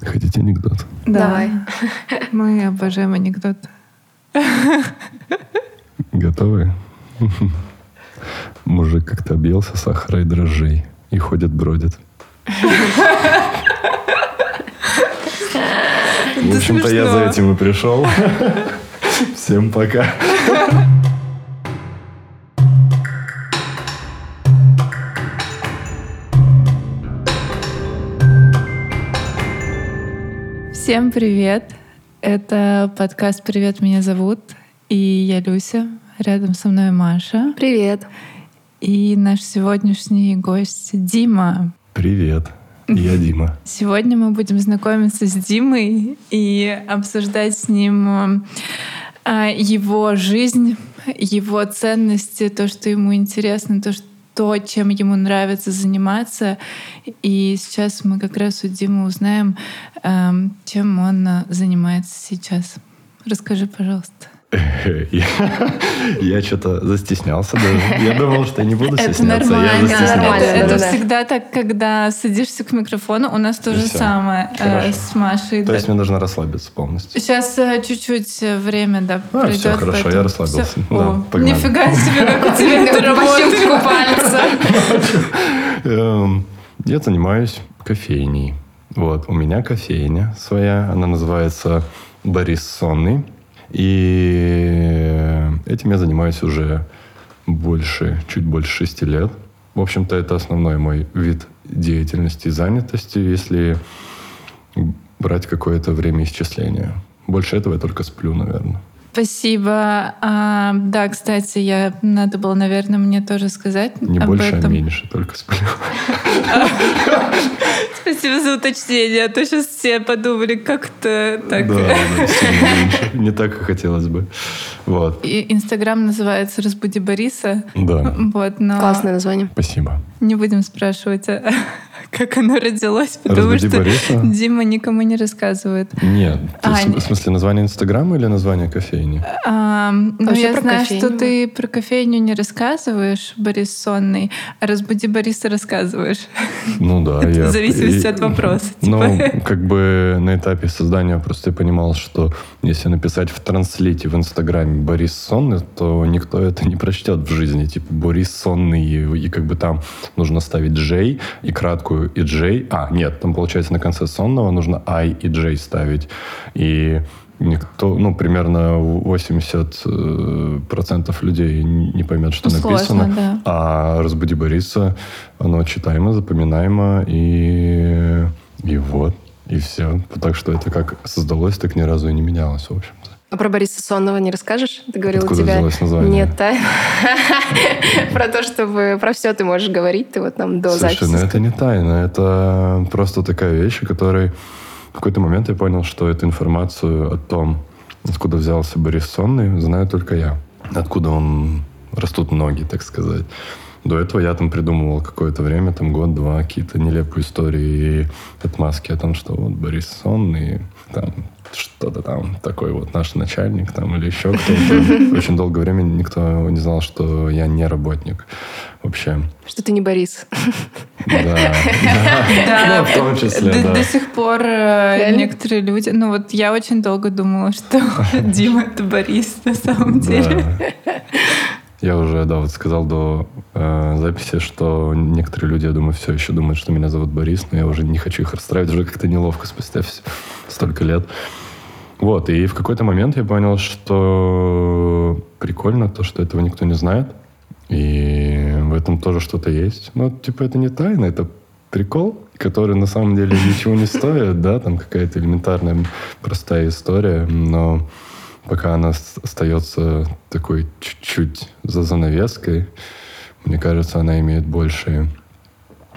Хотите анекдот? Давай. Мы обожаем анекдоты. Готовы? Мужик как-то объелся сахара и дрожжей и ходит, бродит. В общем-то, я за этим и пришел. Всем пока. Всем привет! Это подкаст «Привет, меня зовут» и я Люся. Рядом со мной Маша. Привет. И наш сегодняшний гость Дима. Привет. Я Дима. Сегодня мы будем знакомиться с Димой и обсуждать с ним а, его жизнь, его ценности, то, что ему интересно, то, что то, чем ему нравится заниматься. И сейчас мы как раз у Димы узнаем, эм, чем он э, занимается сейчас. Расскажи, пожалуйста. Я, я что-то застеснялся даже. Я думал, что я не буду это стесняться. Нормально. Я. Это, это да. всегда так, когда садишься к микрофону. У нас то И же самое э, Хорошо. с Машей. То есть мне нужно расслабиться полностью. Сейчас э, чуть-чуть э, время, да, А, пройдет. всё, хорошо, поэтому я расслабился. Да, О, нифига себе, как у тебя это работает. пальца. Эм, Я занимаюсь кофейней. Вот, у меня кофейня своя, она называется Борис Сонный. И этим я занимаюсь уже больше, чуть больше шести лет. В общем-то, это основной мой вид деятельности и занятости, если брать какое-то время исчисления. Больше этого я только сплю, наверное. Спасибо. А, да, кстати, я надо было, наверное, мне тоже сказать Не об больше, этом. а меньше, только сплю. Спасибо за уточнение, а то сейчас все подумали, как-то так. Да. Не так, как хотелось бы. Вот. И Инстаграм называется «Разбуди Бориса». Да, Вот, но Классное название. спасибо. не будем спрашивать, а как оно родилось, потому Разбуди что Бориса? Дима никому не рассказывает. Нет. А, не- в смысле, название Инстаграма или название кофейни? А, ну, я знаю, кофейню. что ты про кофейню не рассказываешь, Борис Сонный, а «Разбуди Бориса» рассказываешь. Ну да, Это я... в зависимости и- от вопроса. Ну, типа. как бы на этапе создания просто я понимал, что если написать в транслите в Инстаграме Борис Сонный, то никто это не прочтет в жизни. Типа Борис Сонный, и, и как бы там нужно ставить Джей и краткую и Джей. А, нет, там получается на конце сонного нужно I и Джей ставить. И никто, ну, примерно 80% э, людей не поймет, что Ну, написано. сложно, да. А «Разбуди Бориса» оно читаемо, запоминаемо, и, и вот, и все. Так что это как создалось, так ни разу и не менялось, в общем-то. А про Бориса Сонного не расскажешь? Ты говорил, Откуда у тебя название? нет тайн. Про то, чтобы про все ты можешь говорить, ты вот нам до Слушай, ну записи. это не тайна, это просто такая вещь, о которой в какой-то момент я понял, что эту информацию о том, откуда взялся Борис Сонный, знаю только я. Откуда он растут ноги, так сказать. До этого я там придумывал какое-то время, там год-два, какие-то нелепые истории и отмазки о том, что вот Борис Сонный, там что-то там, такой вот наш начальник там или еще кто-то. Очень долгое время никто не знал, что я не работник вообще. Что ты не Борис. Да, да, Ну, в том числе, до, сих пор э, некоторые люди... Ну вот я очень долго думала, что Дима — это Борис на самом деле. Я уже, да, вот сказал до э, записи, что некоторые люди, я думаю, все еще думают, что меня зовут Борис, но я уже не хочу их расстраивать, уже как-то неловко спустя вс- столько лет. Вот, и в какой-то момент я понял, что прикольно то, что этого никто не знает, и в этом тоже что-то есть. Ну, типа, это не тайна, это прикол, который на самом деле ничего не стоит, да, там какая-то элементарная простая история, но пока она остается такой чуть-чуть за занавеской, мне кажется, она имеет больше,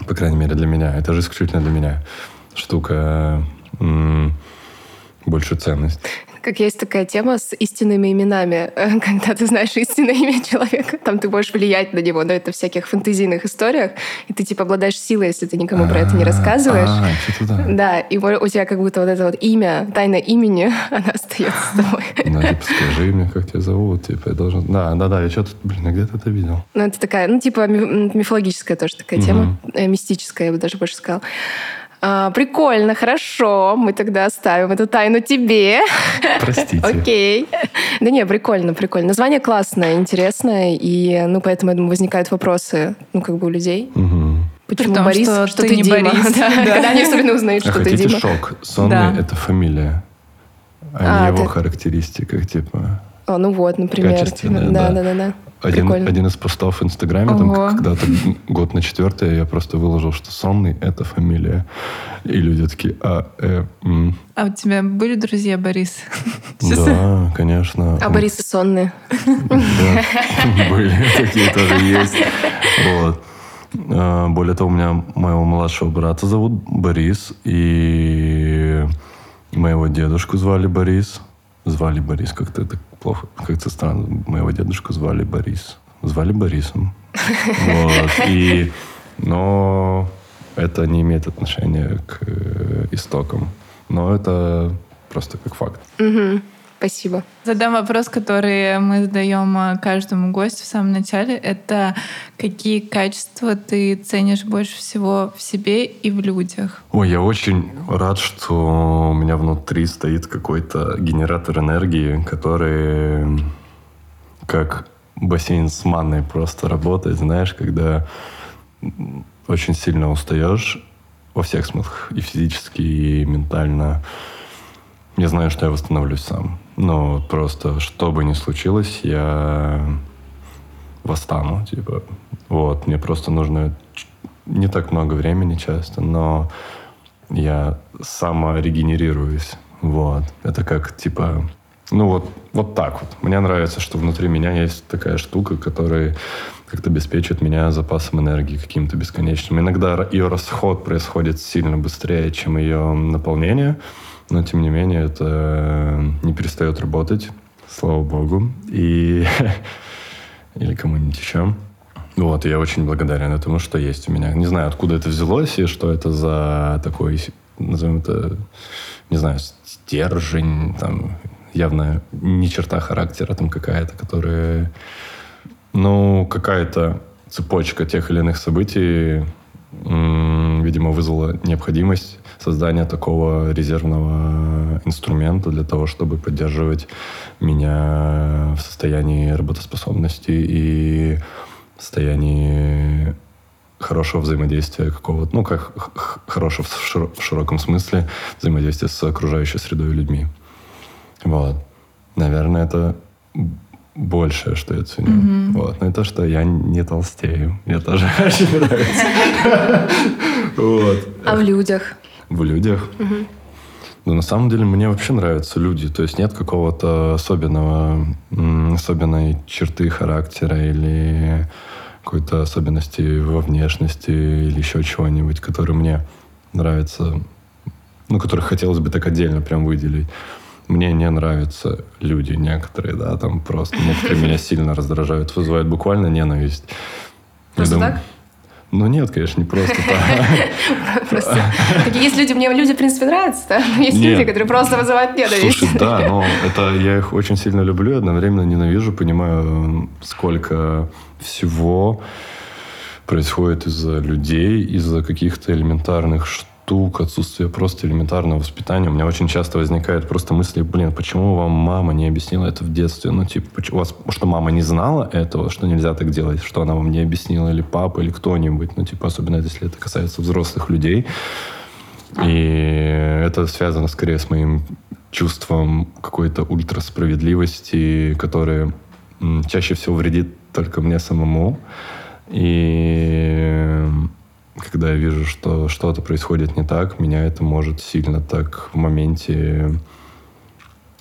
по крайней мере для меня, это же исключительно для меня, штука больше ценность. Как есть такая тема с истинными именами. Э, Когда ты знаешь истинное имя человека, там ты можешь влиять на него, но это в всяких фантазийных историях, и ты типа обладаешь силой, если ты никому про это не рассказываешь. А, да. Да, и у тебя как будто вот это вот имя, тайна имени, она остается с тобой. Ну, типа, скажи мне, как тебя зовут, типа, я должен... Да, да, да, я что-то, блин, а где-то это видел. Ну, это такая, ну, типа мифологическая тоже такая тема, э, мистическая, я бы даже больше сказала. А, прикольно, хорошо. Мы тогда оставим эту тайну тебе. Простите. Окей. Да не, прикольно, прикольно. Название классное, интересное, и, ну, поэтому, я думаю, возникают вопросы, ну, как бы у людей. Угу. Почему том, Борис, что что, ты ты, не Дима? Борис. Да, Да. Когда они особенно узнают, А что ты хотите Дима. шок? Сонный Да. это фамилия, а, А, не его ты- характеристика, типа. А, ну вот, например. Да. да, да, да. Один, один из постов в Инстаграме, там когда-то год на четвертое, я просто выложил, что сонный это фамилия. И люди такие, а, э, м, А у тебя были друзья, Борис? да, конечно. А Борисы сонные. Да, были, такие тоже есть. Вот. А, Более того, у меня моего младшего брата зовут Борис, и моего дедушку звали Борис. Звали Борис, как-то это плохо, как-то странно. Моего дедушку звали Борис. Звали Борисом. Вот. И, но это не имеет отношения к э, истокам. Но это просто как факт. Мгм. Спасибо. Задам вопрос, который мы задаем а, каждому гостю в самом начале. Это какие качества ты ценишь больше всего в себе и в людях? Ой, я очень рад, что у меня внутри стоит какой-то генератор энергии, который как бассейн с манной просто работает, знаешь, когда очень сильно устаешь во всех смыслах, и физически, и ментально. Я знаю, что я восстановлюсь сам. Но просто, что бы ни случилось, я восстану, типа. Вот, мне просто нужно не так много времени часто, но я саморегенерируюсь. Вот. Это как, типа, ну вот, вот так вот. Мне нравится, что внутри меня есть такая штука, которая как-то обеспечивает меня запасом энергии каким-то бесконечным. Иногда ее расход происходит сильно быстрее, чем ее наполнение, но тем не менее это не перестает работать, слава богу. И или кому-нибудь еще. Вот, и я очень благодарен этому, что есть у меня. Не знаю, откуда это взялось и что это за такой, назовем это, не знаю, стержень, там, явно не черта характера там какая-то, которая, ну, какая-то цепочка тех или иных событий, м, видимо, вызвала необходимость создания такого резервного инструмента для того, чтобы поддерживать меня в состоянии работоспособности и в состоянии хорошего взаимодействия какого-то, ну, как хорошего в широ- в широком смысле взаимодействия с окружающей средой и людьми. Вот. Наверное, это большее, что я ценю. Вот. Но и то, что я не толстею. Мне тоже очень нравится. Вот. А в людях? В людях. Ну, на самом деле, мне вообще нравятся люди. То есть нет какого-то особенного, особенной черты характера или какой-то особенности во внешности или еще чего-нибудь, который мне нравится, ну, которых хотелось бы так отдельно прям выделить. Мне не нравятся люди некоторые, да, там просто некоторые меня сильно раздражают, вызывают буквально ненависть. Просто так? Ну нет, конечно, не просто так. Такие есть люди, мне люди, в принципе, нравятся, да? Но есть люди, которые просто вызывают ненависть. Слушай, да, но это я их очень сильно люблю, одновременно ненавижу, понимаю, сколько всего происходит из-за людей, из-за каких-то элементарных штук, отсутствия просто элементарного воспитания. У меня очень часто возникают просто мысли, блин, почему вам мама не объяснила это в детстве? Ну, типа, у вас, что мама не знала этого, что нельзя так делать, что она вам не объяснила, или папа, или кто-нибудь. Ну, типа, особенно если это касается взрослых людей. И это связано скорее с моим чувством какой-то ультрасправедливости, которое чаще всего вредит только мне самому. И когда я вижу, что что-то происходит не так, меня это может сильно так в моменте...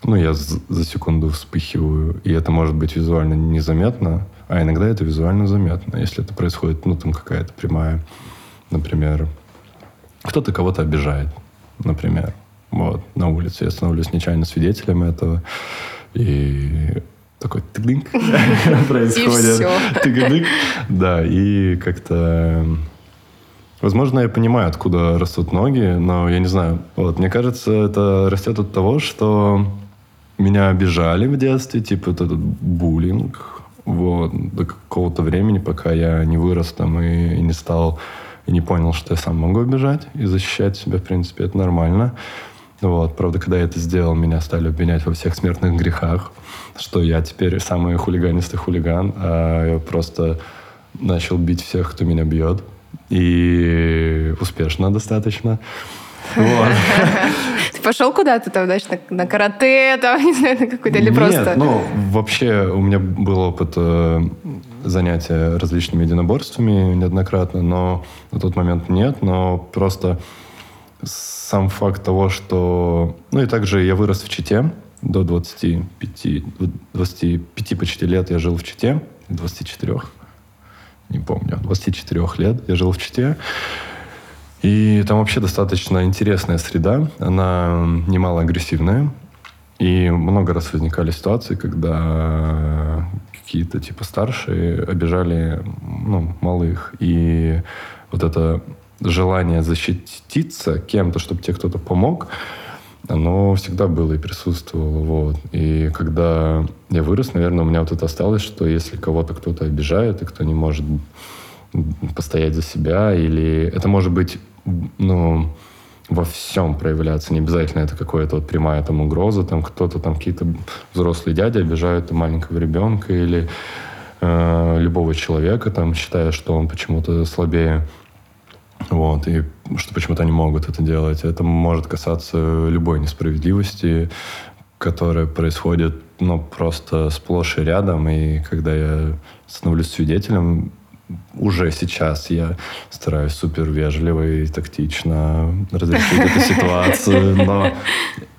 Ну, я за секунду вспыхиваю, и это может быть визуально незаметно, а иногда это визуально заметно, если это происходит, ну, там какая-то прямая, например, кто-то кого-то обижает, например. Вот, на улице. Я становлюсь нечаянно свидетелем этого. И такой тыгдынк происходит. Тыгдынк. Да, и как-то... Возможно, я понимаю, откуда растут ноги, но я не знаю. Вот, мне кажется, это растет от того, что меня обижали в детстве, типа вот этот буллинг, вот, до какого-то времени, пока я не вырос там и, и не стал и не понял, что я сам могу убежать и защищать себя, в принципе, это нормально. Вот. Правда, когда я это сделал, меня стали обвинять во всех смертных грехах, что я теперь самый хулиганистый хулиган, а я просто начал бить всех, кто меня бьет. И успешно достаточно. Вот. Ты пошел куда-то там, знаешь, на, на карате, там, не знаю, на какой-то или Нет, просто... ну, вообще у меня был опыт э, занятия различными единоборствами неоднократно, но на тот момент нет, но просто сам факт того, что... Ну и также я вырос в Чите, до 25, 25 почти лет я жил в Чите, 24, не помню, 24 лет я жил в Чите. И там вообще достаточно интересная среда, она немало агрессивная. И много раз возникали ситуации, когда какие-то типа старшие обижали ну, малых. И вот это желание защититься кем-то, чтобы тебе кто-то помог, оно всегда было и присутствовало. Вот. И когда я вырос, наверное, у меня вот это осталось, что если кого-то кто-то обижает, и кто не может постоять за себя, или это может быть, ну, во всем проявляться. Не обязательно это какая-то вот прямая там угроза, там кто-то там какие-то взрослые дяди обижают маленького ребенка или э, любого человека, там считая, что он почему-то слабее. Вот, и что почему-то они могут это делать. Это может касаться любой несправедливости, которая происходит, ну, просто сплошь и рядом. И когда я становлюсь свидетелем, уже сейчас я стараюсь супер вежливо и тактично разрешить эту ситуацию, но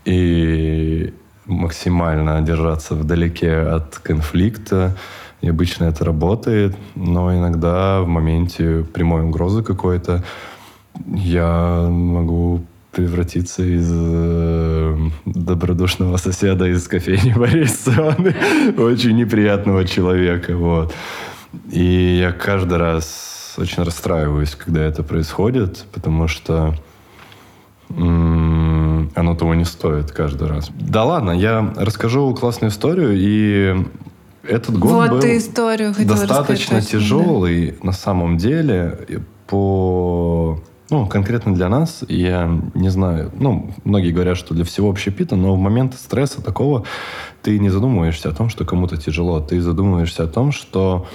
и максимально держаться вдалеке от конфликта. И обычно это работает, но иногда в моменте прямой угрозы какой-то я могу превратиться из э, добродушного соседа из кофейни Борисовны очень неприятного человека. Вот. И я каждый раз очень расстраиваюсь, когда это происходит, потому что оно того не стоит каждый раз. Да ладно, я расскажу классную историю, и этот год вот был ты историю достаточно рассказать, тяжелый на самом деле по ну, конкретно для нас, я не знаю, ну, многие говорят, что для всего общепита, но в момент стресса такого ты не задумываешься о том, что кому-то тяжело, ты задумываешься о том, что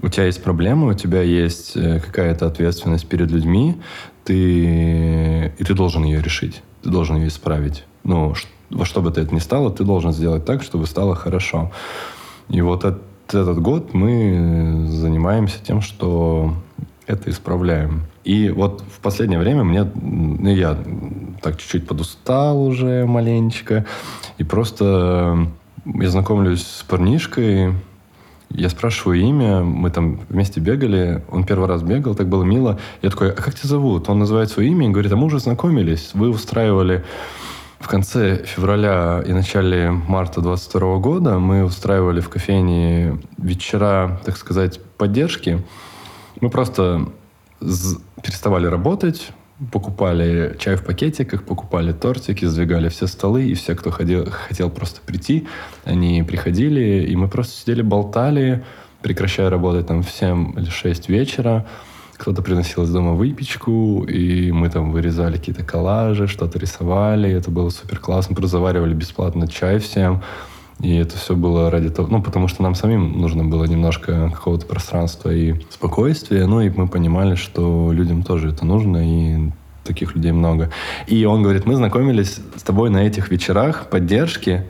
у тебя есть проблемы, у тебя есть э, какая-то ответственность перед людьми, ты, и ты должен ее решить, ты должен ее исправить. Ну, во что бы то это ни стало, ты должен сделать так, чтобы стало хорошо. И вот этот, этот год мы занимаемся тем, что это исправляем. И вот в последнее время мне, ну, я так чуть-чуть подустал уже маленечко, и просто я знакомлюсь с парнишкой, я спрашиваю имя, мы там вместе бегали, он первый раз бегал, так было мило. Я такой, а как тебя зовут? Он называет свое имя и говорит, а мы уже знакомились, вы устраивали в конце февраля и начале марта 22 года мы устраивали в кофейне вечера, так сказать, поддержки. Мы просто переставали работать, покупали чай в пакетиках, покупали тортики, сдвигали все столы, и все, кто ходил, хотел просто прийти, они приходили, и мы просто сидели, болтали, прекращая работать там в 7 или 6 вечера. Кто-то приносил из дома выпечку, и мы там вырезали какие-то коллажи, что-то рисовали, это было супер классно. Просто заваривали бесплатно чай всем. И это все было ради того, ну, потому что нам самим нужно было немножко какого-то пространства и спокойствия, ну, и мы понимали, что людям тоже это нужно, и таких людей много. И он говорит, мы знакомились с тобой на этих вечерах поддержки,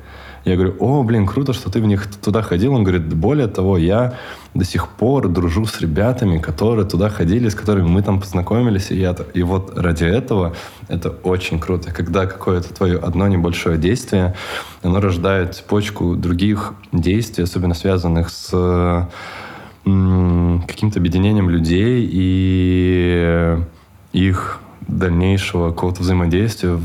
я говорю, о, блин, круто, что ты в них туда ходил. Он говорит, более того, я до сих пор дружу с ребятами, которые туда ходили, с которыми мы там познакомились. И, я, и вот ради этого это очень круто, когда какое-то твое одно небольшое действие, оно рождает цепочку других действий, особенно связанных с каким-то объединением людей и их дальнейшего какого-то взаимодействия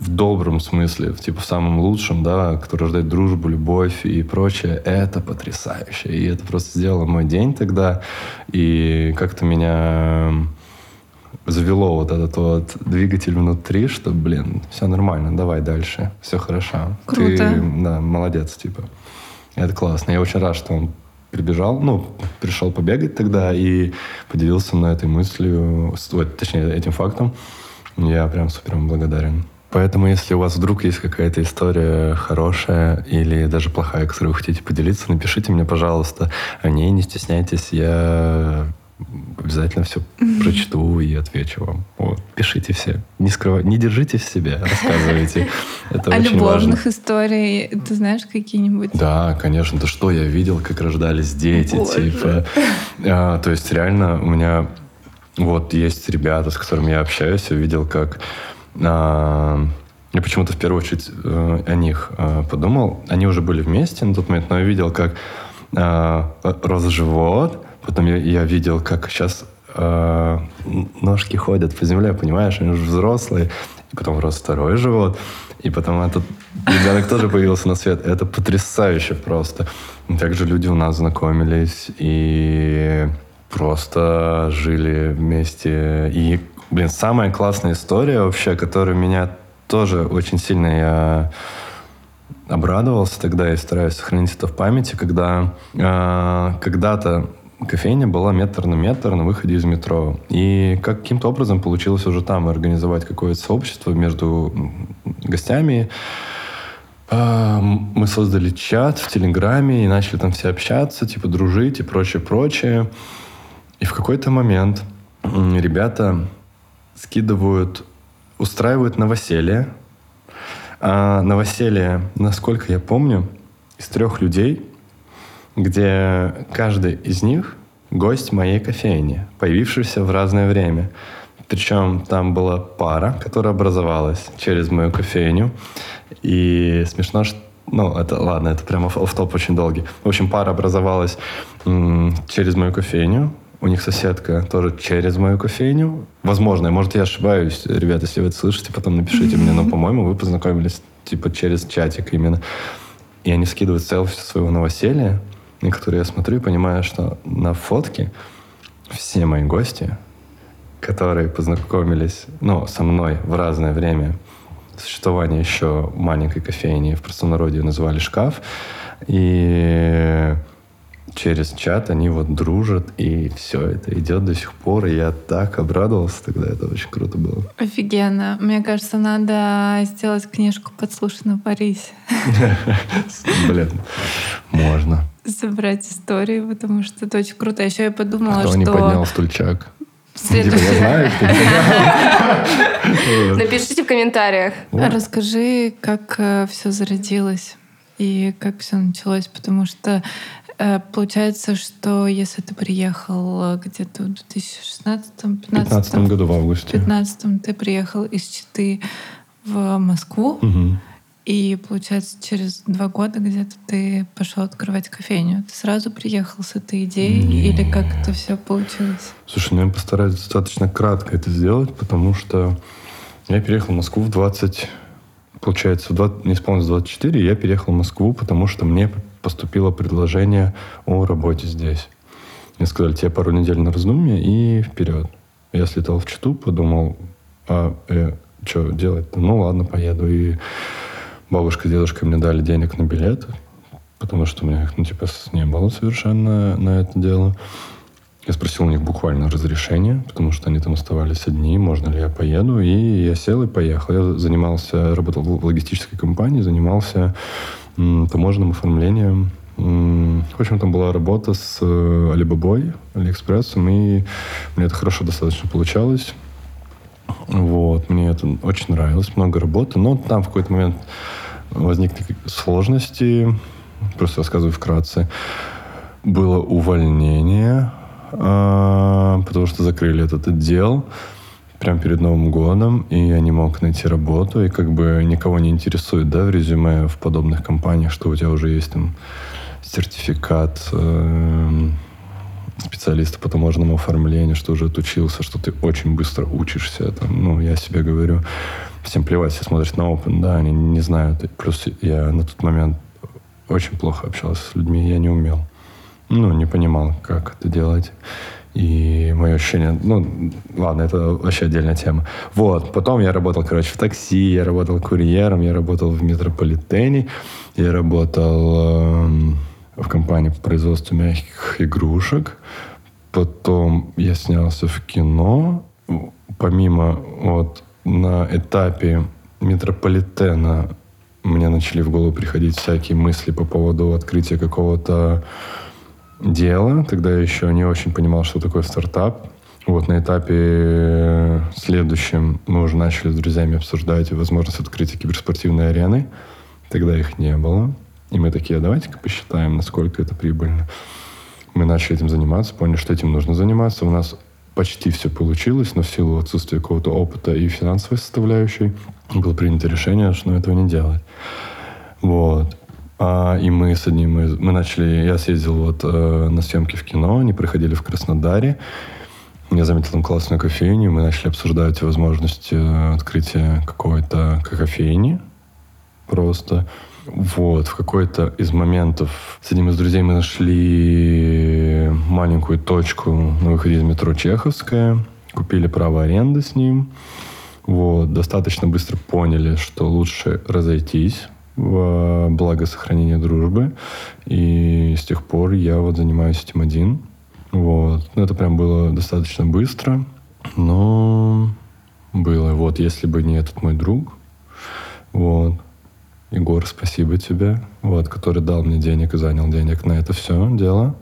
в добром смысле, в, типа в самом лучшем, да, кто рождает дружбу, любовь и прочее, это потрясающе. И это просто сделало мой день тогда. И как-то меня завело вот этот вот двигатель внутри, что, блин, все нормально, давай дальше, все хорошо. Круто. Ты, да, молодец, типа. Это классно. Я очень рад, что он прибежал, ну, пришел побегать тогда и поделился на этой мыслью, точнее, этим фактом. Я прям супер благодарен. Поэтому, если у вас вдруг есть какая-то история хорошая или даже плохая, которую вы хотите поделиться, напишите мне, пожалуйста, о ней, не стесняйтесь. Я обязательно все mm-hmm. прочту и отвечу вам. Вот. Пишите все. Не скрывайте, не держите в себе, рассказывайте. Это а любовных важно. историй ты знаешь какие-нибудь? Да, конечно. То что я видел, как рождались дети, Боже. типа. А, то есть реально у меня вот есть ребята, с которыми я общаюсь, я видел, как а, я почему-то в первую очередь э, о них э, подумал. Они уже были вместе на тот момент, но я видел, как э, рос живот, Потом я, видел, как сейчас ножки ходят по земле, понимаешь, они уже взрослые. И потом рос второй живот. И потом этот ребенок тоже появился на свет. Это потрясающе просто. Также люди у нас знакомились и просто жили вместе. И, блин, самая классная история вообще, которая меня тоже очень сильно я обрадовался тогда и стараюсь сохранить это в памяти, когда э, когда-то кофейня была метр на метр на выходе из метро. И каким-то образом получилось уже там организовать какое-то сообщество между гостями. А, мы создали чат в Телеграме и начали там все общаться, типа дружить и прочее, прочее. И в какой-то момент ребята скидывают, устраивают новоселье. А новоселье, насколько я помню, из трех людей – где каждый из них гость моей кофейни, появившийся в разное время. Причем там была пара, которая образовалась через мою кофейню. И смешно, что ну, это, ладно, это прямо в топ очень долгий. В общем, пара образовалась м- через мою кофейню. У них соседка тоже через мою кофейню. Возможно, может, я ошибаюсь. Ребята, если вы это слышите, потом напишите мне. Но, по-моему, вы познакомились типа через чатик именно. И они скидывают селфи своего новоселья на которые я смотрю и понимаю, что на фотке все мои гости, которые познакомились ну, со мной в разное время существования еще маленькой кофейни, в простонародье называли «Шкаф», и через чат они вот дружат, и все это идет до сих пор. И я так обрадовался тогда, это очень круто было. Офигенно. Мне кажется, надо сделать книжку «Подслушано в Парисе». Блин, можно. Собрать истории, потому что это очень круто. Еще я подумала, Кто что... не поднял стульчак? След- Типа, кто не поднял. Напишите в комментариях. Расскажи, как все зародилось и как все началось, потому что э, получается, что если ты приехал э, где-то в 2016 В 2015 году в августе. 2015 ты приехал из Читы в Москву, Мгм. и получается через два года где-то ты пошел открывать кофейню. Ты сразу приехал с этой идеей Не. или как это все получилось? Слушай, ну я постараюсь достаточно кратко это сделать, потому что я переехал в Москву в 20... Получается, в 20, мне исполнилось 24, и я переехал в Москву, потому что мне поступило предложение о работе здесь. Мне сказали, тебе пару недель на раздумье и вперед. Я слетал в Читу, подумал, а что делать-то? Ну ладно, поеду. И бабушка с дедушкой мне дали денег на билет, потому что у меня ну, типа, не было совершенно на это дело. Я спросил у них буквально разрешение, потому что они там оставались одни, можно ли я поеду. И я сел и поехал. Я занимался, работал в логистической компании, занимался таможенным оформлением. В общем, там была работа с э, Алибабой, Алиэкспрессом, и мне это хорошо достаточно получалось. Вот, мне это очень нравилось, много работы, но там в какой-то момент возникли сложности, просто рассказываю вкратце. Было увольнение, а, потому что закрыли этот отдел прямо перед Новым годом, и я не мог найти работу, и как бы никого не интересует, да, в резюме в подобных компаниях, что у тебя уже есть там сертификат эм, специалиста по таможенному оформлению, что уже отучился, что ты очень быстро учишься. Там, ну, я себе говорю, всем плевать, все смотрят на опыт, да, они не знают. Плюс я на тот момент очень плохо общался с людьми, я не умел. Ну, не понимал, как это делать. И мое ощущение, ну, ладно, это вообще отдельная тема. Вот, потом я работал, короче, в такси, я работал курьером, я работал в метрополитене, я работал эм, в компании по производству мягких игрушек. Потом я снялся в кино. Помимо вот на этапе метрополитена мне начали в голову приходить всякие мысли по поводу открытия какого-то дела. Тогда я еще не очень понимал, что такое стартап. Вот на этапе следующем мы уже начали с друзьями обсуждать возможность открытия киберспортивной арены. Тогда их не было. И мы такие, «А давайте-ка посчитаем, насколько это прибыльно. Мы начали этим заниматься, поняли, что этим нужно заниматься. У нас почти все получилось, но в силу отсутствия какого-то опыта и финансовой составляющей было принято решение, что этого не делать. Вот. А, и мы с одним из... Мы начали... Я съездил вот э, на съемки в кино, они проходили в Краснодаре. Я заметил там классную кофейню, мы начали обсуждать возможность э, открытия какой-то кофейни просто. Вот, в какой-то из моментов с одним из друзей мы нашли маленькую точку на выходе из метро Чеховская, купили право аренды с ним. Вот, достаточно быстро поняли, что лучше разойтись благо сохранения дружбы. И с тех пор я вот занимаюсь этим один. Вот. Ну, это прям было достаточно быстро, но было. Вот, если бы не этот мой друг, вот, Егор, спасибо тебе, вот, который дал мне денег и занял денег на это все дело,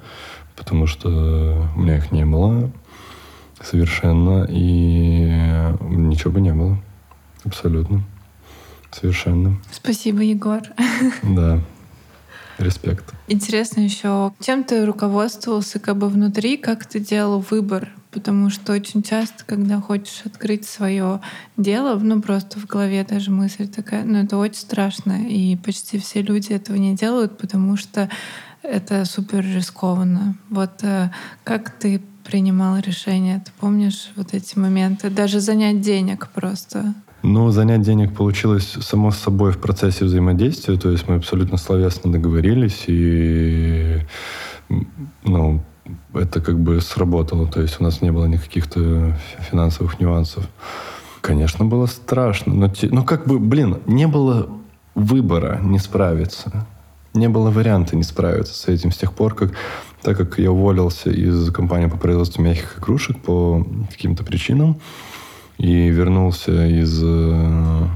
потому что у меня их не было совершенно, и ничего бы не было. Абсолютно. Совершенно. Спасибо, Егор. Да. Респект. Интересно еще, чем ты руководствовался как бы внутри, как ты делал выбор? Потому что очень часто, когда хочешь открыть свое дело, ну просто в голове даже мысль такая, ну это очень страшно, и почти все люди этого не делают, потому что это супер рискованно. Вот э, как ты принимал решение? Ты помнишь вот эти моменты? Даже занять денег просто. Ну, занять денег получилось само собой в процессе взаимодействия, то есть мы абсолютно словесно договорились, и ну, это как бы сработало, то есть у нас не было никаких-то финансовых нюансов. Конечно, было страшно, но ну, как бы, блин, не было выбора не справиться. Не было варианта не справиться с этим с тех пор, как так как я уволился из компании по производству мягких игрушек по каким-то причинам, и вернулся из э,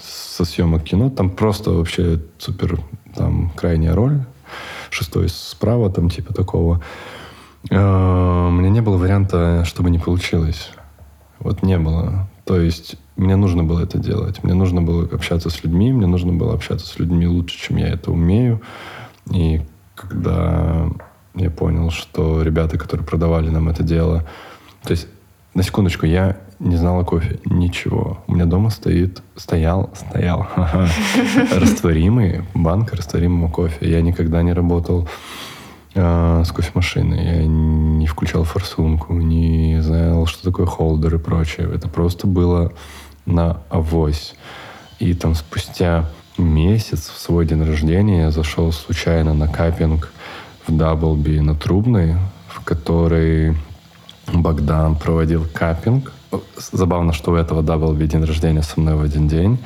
со съемок кино. Там просто вообще супер там крайняя роль. Шестой справа, там типа такого. Э, у меня не было варианта, чтобы не получилось. Вот не было. То есть мне нужно было это делать. Мне нужно было общаться с людьми, мне нужно было общаться с людьми лучше, чем я это умею. И когда я понял, что ребята, которые продавали нам это дело... То есть, на секундочку, я не знала кофе. Ничего. У меня дома стоит, стоял, стоял растворимый, банк растворимого кофе. Я никогда не работал э, с кофемашиной. Я не включал форсунку, не знал, что такое холдер и прочее. Это просто было на авось. И там спустя месяц в свой день рождения я зашел случайно на капинг в Даблби на Трубной, в который Богдан проводил капинг забавно, что у этого Даблби день рождения со мной в один день.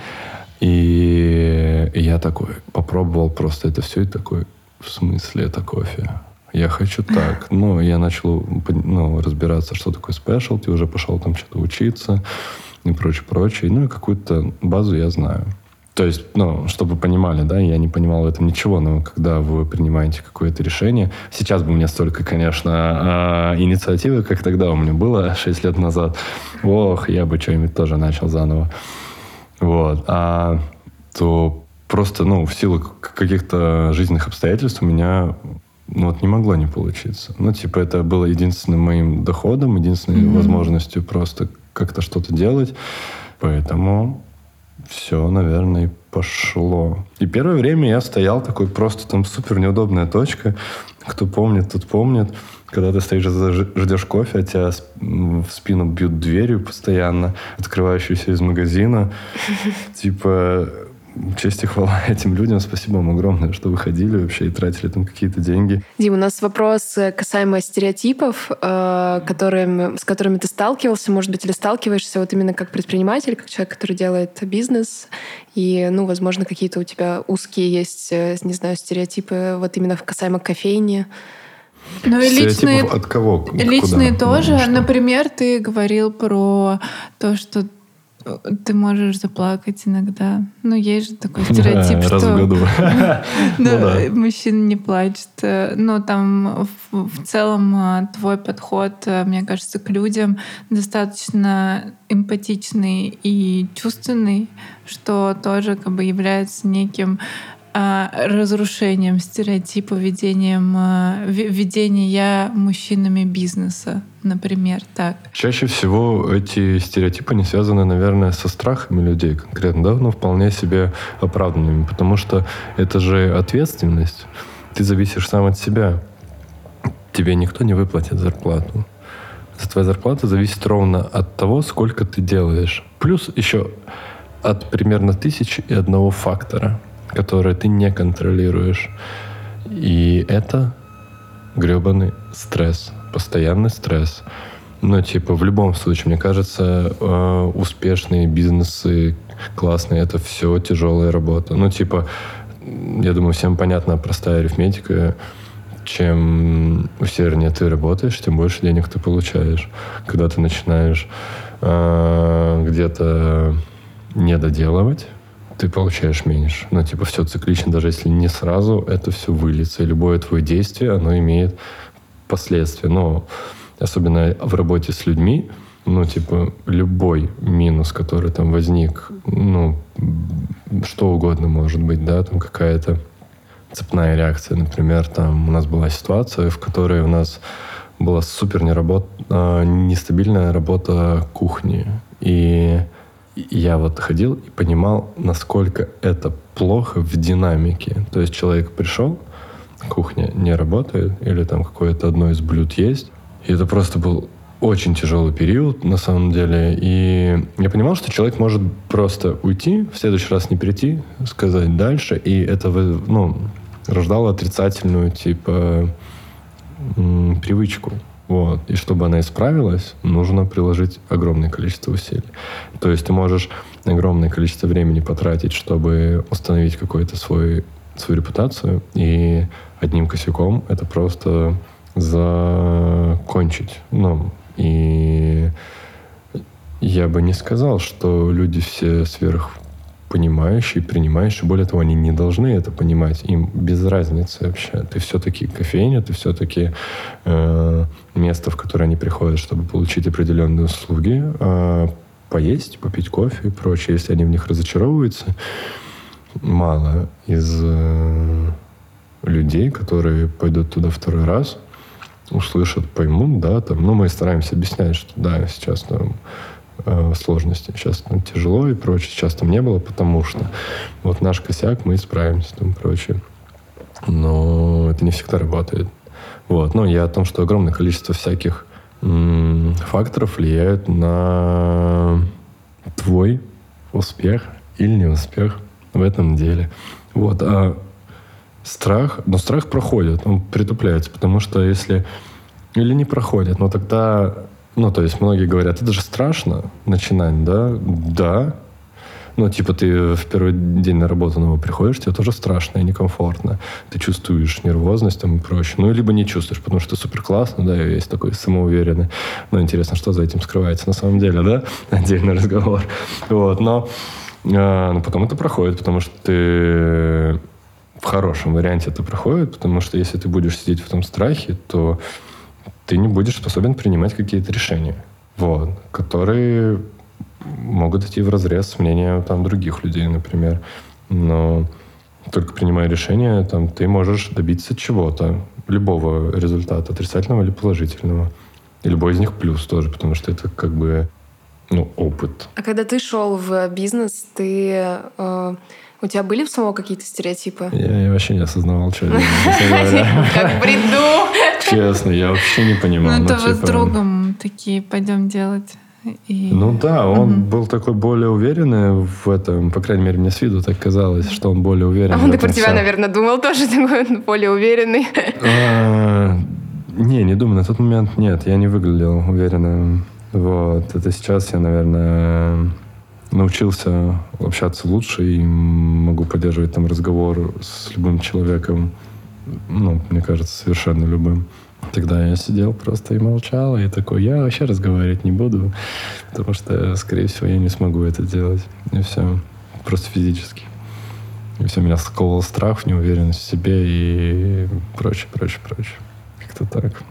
И я такой попробовал просто это все и такой, в смысле это кофе? Я хочу так. Ну, я начал ну, разбираться, что такое спешлти, уже пошел там что-то учиться и прочее, прочее. Ну, и какую-то базу я знаю. То есть, ну, чтобы вы понимали, да, я не понимал в этом ничего, но когда вы принимаете какое-то решение, сейчас бы у меня столько, конечно, э, инициативы, как тогда у меня было 6 лет назад, ох, я бы что-нибудь тоже начал заново. Вот. А то просто, ну, в силу каких-то жизненных обстоятельств у меня ну, вот не могло не получиться. Ну, типа, это было единственным моим доходом, единственной mm-hmm. возможностью просто как-то что-то делать. Поэтому все, наверное, пошло. И первое время я стоял такой просто там супер неудобная точка. Кто помнит, тот помнит. Когда ты стоишь, ждешь кофе, а тебя в спину бьют дверью постоянно, открывающуюся из магазина. Типа, честь и хвала этим людям. Спасибо вам огромное, что выходили вообще и тратили там какие-то деньги. Дим, у нас вопрос э, касаемо стереотипов, э, которыми, с которыми ты сталкивался, может быть, или сталкиваешься вот именно как предприниматель, как человек, который делает бизнес. И, ну, возможно, какие-то у тебя узкие есть, э, не знаю, стереотипы вот именно касаемо кофейни. Ну и личные, от кого? Личные Куда? тоже. Ну, Например, ты говорил про то, что ты можешь заплакать иногда. Ну, есть же такой стереотип, да, что... Раз в году. Ну да, мужчина не плачет. Но там в целом а, твой подход, а, мне кажется, к людям достаточно эмпатичный и чувственный, что тоже как бы является неким разрушением стереотипа ведением, а, ведения мужчинами бизнеса, например, так. Чаще всего эти стереотипы не связаны, наверное, со страхами людей конкретно, да, но вполне себе оправданными, потому что это же ответственность. Ты зависишь сам от себя. Тебе никто не выплатит зарплату. Твоя зарплата зависит ровно от того, сколько ты делаешь. Плюс еще от примерно тысячи и одного фактора – которые ты не контролируешь. И это гребаный стресс, постоянный стресс. Ну, типа, в любом случае, мне кажется, э, успешные бизнесы, классные, это все тяжелая работа. Ну, типа, я думаю, всем понятна простая арифметика. Чем усерднее ты работаешь, тем больше денег ты получаешь. Когда ты начинаешь э, где-то недоделывать, ты получаешь меньше. Ну, типа, все циклично, даже если не сразу, это все выльется. И любое твое действие, оно имеет последствия. Но особенно в работе с людьми, ну, типа, любой минус, который там возник, ну, что угодно может быть, да, там какая-то цепная реакция. Например, там у нас была ситуация, в которой у нас была супер неработ... А, нестабильная работа кухни. И я вот ходил и понимал, насколько это плохо в динамике. То есть человек пришел, кухня не работает, или там какое-то одно из блюд есть. И это просто был очень тяжелый период, на самом деле. И я понимал, что человек может просто уйти, в следующий раз не прийти, сказать дальше. И это ну, рождало отрицательную, типа, привычку. Вот. И чтобы она исправилась, нужно приложить огромное количество усилий. То есть ты можешь огромное количество времени потратить, чтобы установить какую-то свой, свою репутацию, и одним косяком это просто закончить. Ну, и я бы не сказал, что люди все сверх понимающие, принимающие. Более того, они не должны это понимать. Им без разницы вообще. Ты все-таки кофейня, ты все-таки э, место, в которое они приходят, чтобы получить определенные услуги, э, поесть, попить кофе и прочее. Если они в них разочаровываются, мало из э, людей, которые пойдут туда второй раз, услышат, поймут, да, там, ну, мы стараемся объяснять, что да, сейчас там э, сложности. Сейчас там тяжело и прочее. Сейчас там не было, потому что вот наш косяк, мы исправимся там прочее. Но это не всегда работает. Вот. Но я о том, что огромное количество всяких факторов влияют на твой успех или неуспех в этом деле. Вот. А страх, но страх проходит, он притупляется, потому что если или не проходит, но тогда ну, то есть многие говорят, это же страшно начинать, да? Да. Ну, типа ты в первый день на работу нового приходишь, тебе тоже страшно и некомфортно. Ты чувствуешь нервозность там и прочее. Ну, либо не чувствуешь, потому что супер классно, да, и есть такой самоуверенный. Но интересно, что за этим скрывается на самом деле, да? Отдельный разговор. Вот, но а, ну, потом это проходит, потому что ты в хорошем варианте это проходит, потому что если ты будешь сидеть в этом страхе, то ты не будешь способен принимать какие-то решения, вот, которые могут идти в разрез с мнением там, других людей, например. Но только принимая решение, там, ты можешь добиться чего-то, любого результата, отрицательного или положительного. И любой из них плюс тоже, потому что это как бы ну, опыт. А когда ты шел в бизнес, ты э, у тебя были в самого какие-то стереотипы? Я, я вообще не осознавал, что я Как бреду. Честно, я вообще не понимал. Ну, это ну, вы с типа, другом такие пойдем делать. И... Ну да, он Мгм. был такой более уверенный в этом, по крайней мере, мне с виду так казалось, что он более уверен. А он этом про тебя, наверное, думал тоже такой более уверенный. А, Не, не думаю, на тот момент нет, я не выглядел уверенным. Вот, это сейчас я, наверное, научился общаться лучше и могу поддерживать там разговор с любым человеком, ну, мне кажется, совершенно любым. Тогда я сидел просто и молчал, и такой, я вообще разговаривать не буду, потому что, скорее всего, я не смогу это делать. И все, просто физически. И все, меня сковывал страх, неуверенность в себе и прочее, прочее, прочее. Как-то так.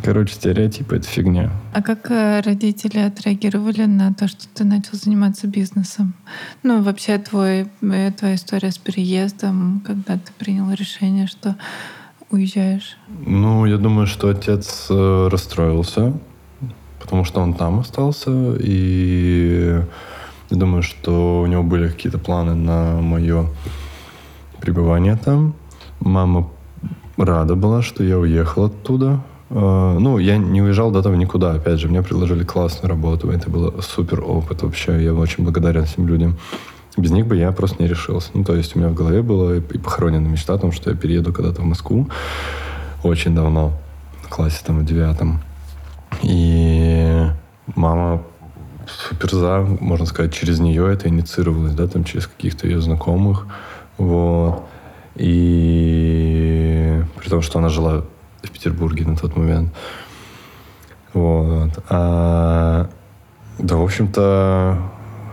Короче, стереотипы — это фигня. А как э, родители отреагировали на то, что ты начал заниматься бизнесом? Ну, вообще твой, э, твоя история с переездом, когда ты принял решение, что уезжаешь. Ну, я думаю, что отец э, расстроился, потому что он там остался, и я думаю, что у него были какие-то планы на мое пребывание там. Мама рада была, что я уехал оттуда. Э, Ну, я не уезжал до этого никуда. Опять же, мне предложили классную работу. Это был супер опыт вообще. Я очень благодарен всем людям. Без них бы я просто не решился. Ну, то есть у меня в голове была и похоронена мечта о том, что я перееду когда-то в Москву. Очень давно. В классе там в девятом. И мама супер за, можно сказать, через нее это инициировалось, да, там через каких-то ее знакомых. Вот. И при том, что она жила в Петербурге на тот момент. Вот. А, да, в общем-то,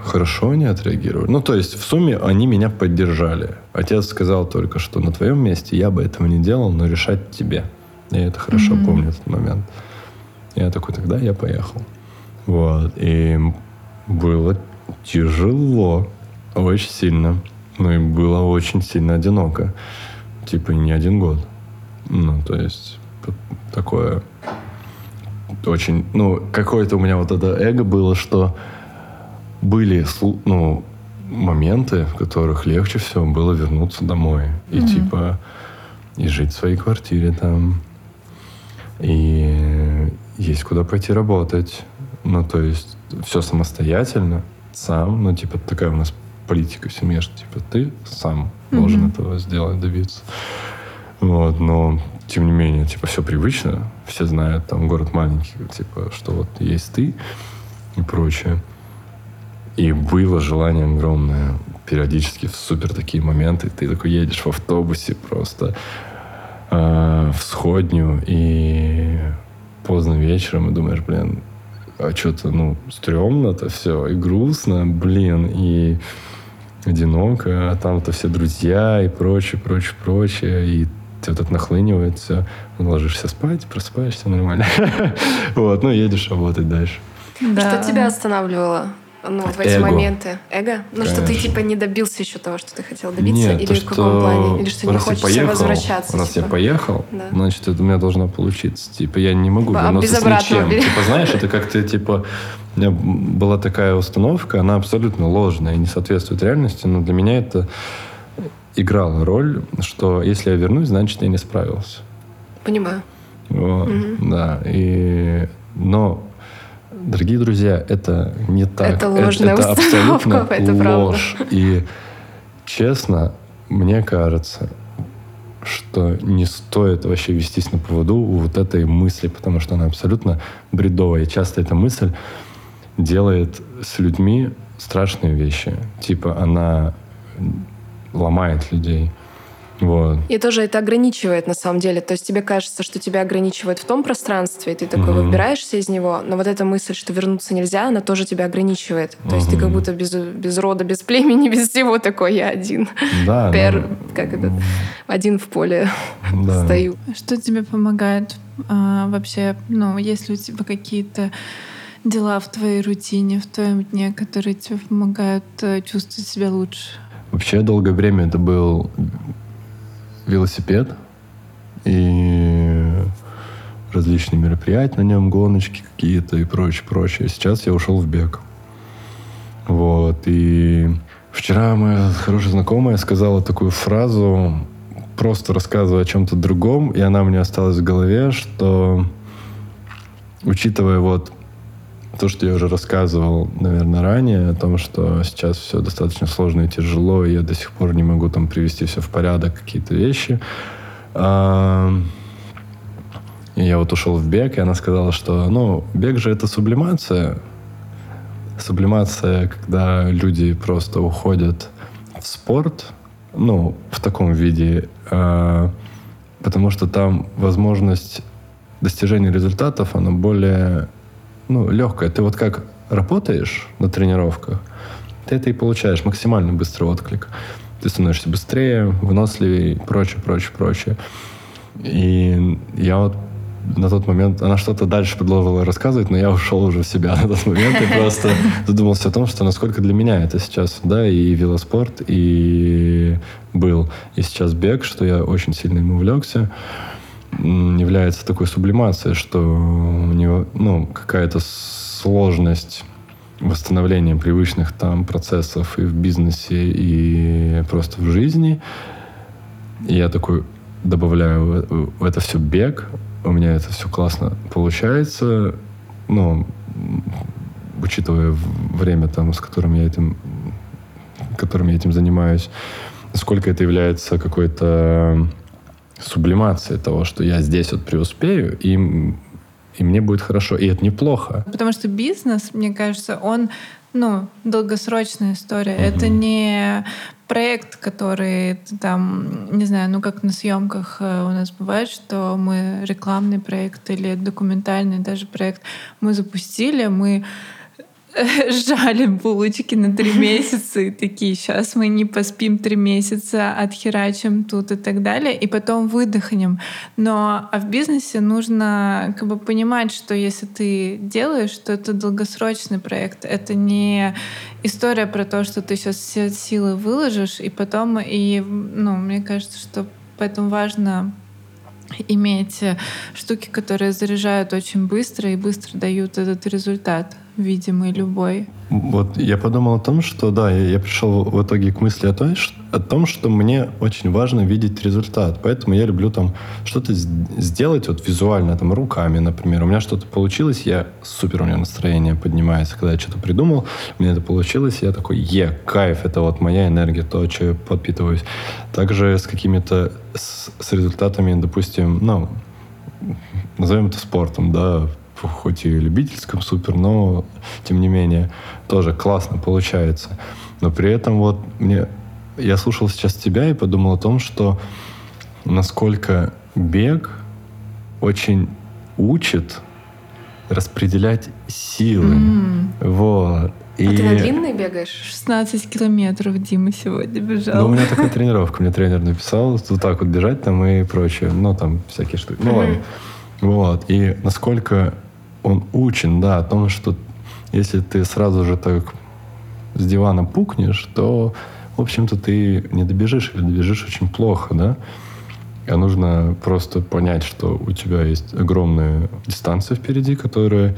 хорошо они отреагировали. Ну, то есть, в сумме они меня поддержали. Отец сказал только, что на твоем месте я бы этого не делал, но решать тебе. Я это хорошо Мгм. помню, этот момент. Я такой, тогда я поехал. Вот. И было тяжело. Очень сильно. Ну и было очень сильно одиноко. Типа не один год. Ну, то есть п- такое очень... Ну, какое-то у меня вот это эго было, что были ну, моменты, в которых легче всего было вернуться домой. И Мгм. типа и жить в своей квартире там. И есть куда пойти работать. Ну, то есть все самостоятельно, сам. Ну, типа такая у нас политика в семье, что типа ты сам должен Мгм. этого сделать, добиться. Вот, но тем не менее, типа, все привычно, все знают, там, город маленький, типа, что вот есть ты и прочее. И было желание огромное периодически в супер такие моменты. Ты такой едешь в автобусе просто э, в сходню и поздно вечером и думаешь, блин, а что-то, ну, стрёмно-то все, и грустно, блин, и одиноко, а там-то все друзья и прочее, прочее, прочее, и тебе вот это нахлынивает все, ложишься спать, просыпаешься нормально. Вот, ну, едешь работать дальше. Что тебя останавливало? Ну, в эти Эго. моменты. Эго? Ну, что ты, типа, не добился еще того, что ты хотел добиться? Нет, или то, в каком плане? Или что не раз хочется поехал, возвращаться? Раз типа? я поехал, Да. значит, это у меня должно получиться. Типа, я не могу Типа, а вернуться с ничем. Типа, знаешь, это как-то, типа, у меня была такая установка, она абсолютно ложная и не соответствует реальности, но для меня это играло роль, что если я вернусь, значит, я не справился. Понимаю. Вот, Мгм. Да, и... Но, дорогие друзья, это не так. Это ложная установка, абсолютно это правда. ложь. И, честно, мне кажется, что не стоит вообще вестись на поводу у вот этой мысли, потому что она абсолютно бредовая. И часто эта мысль делает с людьми страшные вещи. Типа она ломает людей. Вот. И тоже это ограничивает на самом деле. То есть тебе кажется, что тебя ограничивает в том пространстве, и ты такой Мгм. выбираешься из него, но вот эта мысль, что вернуться нельзя, она тоже тебя ограничивает. То есть ты как будто без, без рода, без племени, без всего такой, я один. Да, Пер, ну, как это, один в поле да. стою. Что тебе помогает а, вообще? Ну, есть ли у тебя какие-то дела в твоей рутине, в твоем дне, которые тебе помогают э, чувствовать себя лучше? Вообще долгое время это был велосипед и различные мероприятия на нем, гоночки какие-то и прочее, прочее. Сейчас я ушел в бег. Вот. И вчера моя хорошая знакомая сказала такую фразу, просто рассказывая о чем-то другом, и она мне осталась в голове, что учитывая вот то, что я уже рассказывал, наверное, ранее, о том, что сейчас все достаточно сложно и тяжело, и я до сих пор не могу там привести все в порядок, какие-то вещи. А, и я вот ушел в бег, и она сказала, что, ну, бег же это сублимация. Сублимация, когда люди просто уходят в спорт, ну, в таком виде, э, потому что там возможность достижения результатов, она более ну, легкая. Ты вот как работаешь на тренировках, ты это и получаешь максимально быстрый отклик. Ты становишься быстрее, выносливее и прочее, прочее, прочее. И я вот на тот момент она что-то дальше продолжила рассказывать, но я ушел уже в себя на тот момент и просто задумался о том, что насколько для меня это сейчас, да, и велоспорт, и был, и сейчас бег, что я очень сильно ему увлекся, является такой сублимацией, что у него, ну, какая-то сложность восстановления привычных там процессов и в бизнесе, и просто в жизни. И я такой добавляю в это все бег, у меня это все классно получается, ну, учитывая время, там, с которым я этим, которым я этим занимаюсь, сколько это является какой-то сублимацией того, что я здесь вот преуспею, и и мне будет хорошо, и это неплохо. Потому что бизнес, мне кажется, он ну, долгосрочная история. Угу. Это не проект, который там, не знаю, ну как на съемках э, у нас бывает, что мы рекламный проект или документальный даже проект мы запустили, мы сжали булочки на три месяца и такие, сейчас мы не поспим три месяца, отхерачим тут и так далее, и потом выдохнем. Но а в бизнесе нужно как бы понимать, что если ты делаешь, то это долгосрочный проект. Это не история про то, что ты сейчас все силы выложишь, и потом, и, ну, мне кажется, что поэтому важно иметь штуки, которые заряжают очень быстро и быстро дают этот результат видимый любой. Вот я подумал о том, что да, я, я пришел в итоге к мысли о том, что, о том, что мне очень важно видеть результат. Поэтому я люблю там что-то сделать вот визуально, там руками, например. У меня что-то получилось, я супер, у меня настроение поднимается, когда я что-то придумал, у меня это получилось, я такой, е, кайф, это вот моя энергия, то, что я подпитываюсь. Также с какими-то, с, с результатами, допустим, ну, назовем это спортом, да, хоть и любительском супер, но тем не менее тоже классно получается. Но при этом вот мне я слушал сейчас тебя и подумал о том, что насколько бег очень учит распределять силы. Mm. Вот. И... А ты на длинный бегаешь? 16 километров Дима сегодня бежал. Ну, у меня такая тренировка. Мне тренер написал, вот так вот бежать там и прочее. Ну, там всякие штуки. Ну, ладно. Вот. И насколько он учен, да, о том, что если ты сразу же так с дивана пукнешь, то, в общем-то, ты не добежишь или добежишь очень плохо, да. А нужно просто понять, что у тебя есть огромная дистанция впереди, которую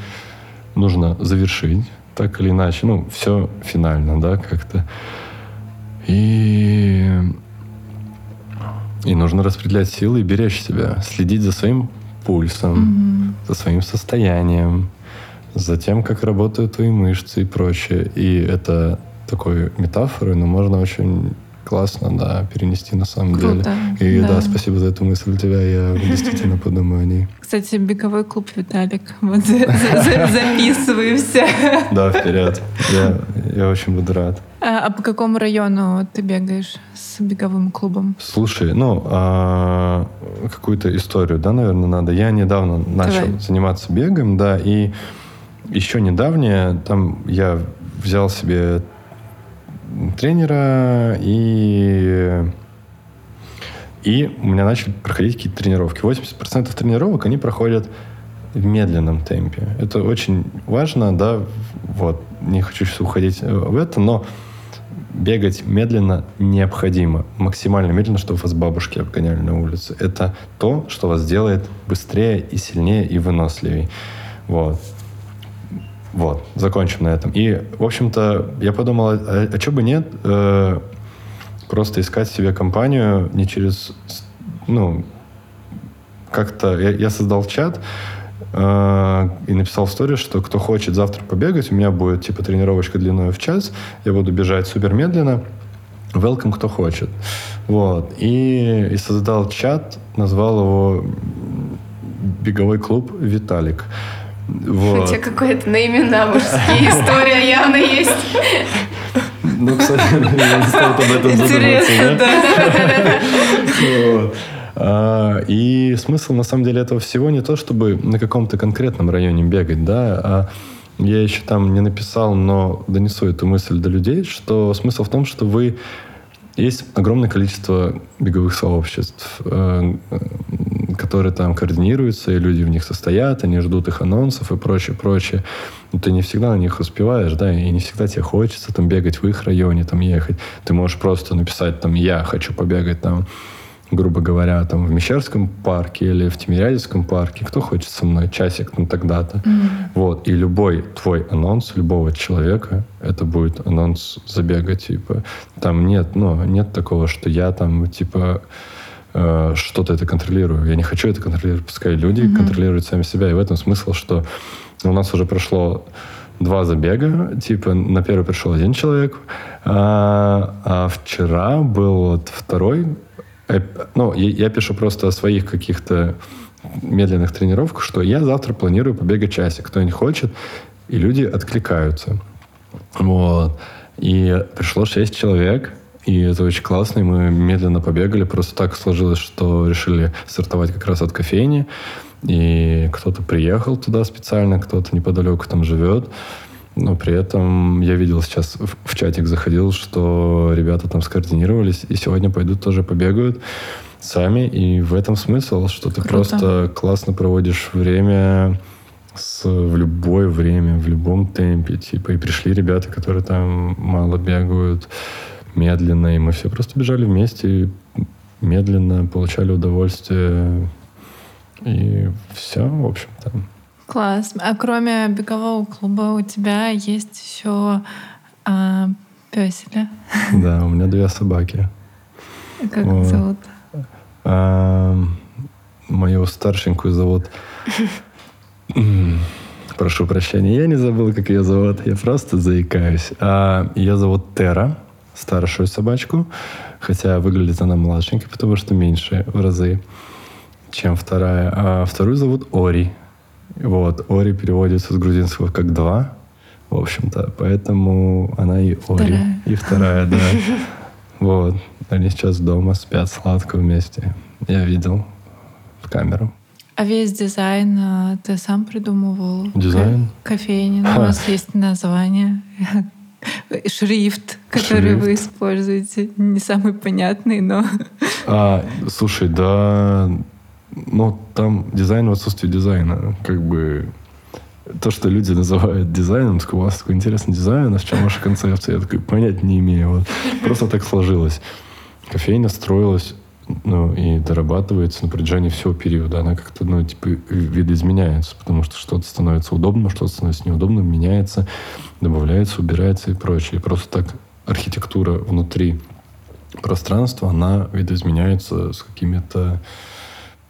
нужно завершить, так или иначе. Ну, все финально, да, как-то. И, и нужно распределять силы и беречь себя, следить за своим пульсом, mm-hmm. за своим состоянием, за тем, как работают твои мышцы и прочее. И это такой метафорой, но можно очень классно, да, перенести на самом Круто, деле. И да. да, спасибо за эту мысль тебя, я действительно подумаю о ней. Кстати, беговой клуб Виталик, вот записываемся. Да, вперед. Я, я очень буду рад. А, а по какому району ты бегаешь с беговым клубом? Слушай, ну, а, какую-то историю, да, наверное, надо. Я недавно начал Давай. заниматься бегом, да, и еще недавнее там я взял себе тренера и и у меня начали проходить какие-то тренировки. 80% тренировок, они проходят в медленном темпе. Это очень важно, да, вот, не хочу сейчас уходить в это, но бегать медленно необходимо. Максимально медленно, чтобы вас бабушки обгоняли на улице. Это то, что вас делает быстрее и сильнее и выносливее. Вот. Вот, закончим на этом. И, в общем-то, я подумал, а, а что бы нет, э, просто искать себе компанию не через, ну, как-то... Я, я создал чат, и написал в сторис, что кто хочет завтра побегать, у меня будет типа тренировочка длиной в час, я буду бежать супер медленно. Welcome, кто хочет. Вот. И, и создал чат, назвал его «Беговой клуб Виталик». Вот. У тебя какое-то на имена мужские история явно есть. Ну, кстати, не стоит об этом Интересно, да. И смысл, на самом деле, этого всего не то, чтобы на каком-то конкретном районе бегать, да, а я еще там не написал, но донесу эту мысль до людей, что смысл в том, что вы есть огромное количество беговых сообществ, э, которые там координируются, и люди в них состоят, они ждут их анонсов и прочее, прочее. Но ты не всегда на них успеваешь, да, и не всегда тебе хочется там бегать в их районе, там ехать. Ты можешь просто написать там «я хочу побегать там грубо говоря, там в Мещерском парке или в Тимирязевском парке, кто хочет со мной часик там тогда-то. Mm-hmm. Вот. И любой твой анонс, любого человека, это будет анонс забега, типа. Там нет, ну, нет такого, что я там, типа, э, что-то это контролирую. Я не хочу это контролировать. Пускай люди mm-hmm. контролируют сами себя. И в этом смысл, что у нас уже прошло два забега. Типа, на первый пришел один человек, а, а вчера был вот второй ну, я пишу просто о своих каких-то медленных тренировках, что я завтра планирую побегать часик. Кто-нибудь хочет, и люди откликаются. Вот. И пришло шесть человек, и это очень классно, и мы медленно побегали. Просто так сложилось, что решили стартовать как раз от кофейни. И кто-то приехал туда специально, кто-то неподалеку там живет. Но при этом я видел сейчас в, чатик заходил, что ребята там скоординировались и сегодня пойдут тоже побегают сами. И в этом смысл, что ты Круто. просто классно проводишь время с, в любое время, в любом темпе. Типа, и пришли ребята, которые там мало бегают, медленно, и мы все просто бежали вместе, медленно получали удовольствие. И все, в общем-то. Класс. А кроме бегового клуба у тебя есть еще а, песели? Да, у меня две собаки. Как вот. зовут? А, мою старшенькую зовут... Прошу прощения, я не забыл, как ее зовут. Я просто заикаюсь. А, ее зовут Тера, старшую собачку. Хотя выглядит она младшенькой, потому что меньше в разы, чем вторая. А вторую зовут Ори. Вот, Ори переводится с грузинского как «два», в общем-то. Поэтому она и Ори. Вторая. И вторая, да. Вот. Они сейчас дома спят сладко вместе. Я видел в камеру. А весь дизайн а, ты сам придумывал? Дизайн? Кофейни. Ну, у вас есть название. Шрифт, который Шрифт. вы используете. Не самый понятный, но... А, слушай, да, но там дизайн в отсутствии дизайна. Как бы то, что люди называют дизайном, такой, у вас такой интересный дизайн, а в чем ваша концепция? Я такой, понять не имею. Вот. Просто так сложилось. Кофейня строилась ну, и дорабатывается на протяжении всего периода. Она как-то, ну, типа, видоизменяется, потому что что-то становится удобным, что-то становится неудобным, меняется, добавляется, убирается и прочее. И просто так архитектура внутри пространства, она видоизменяется с какими-то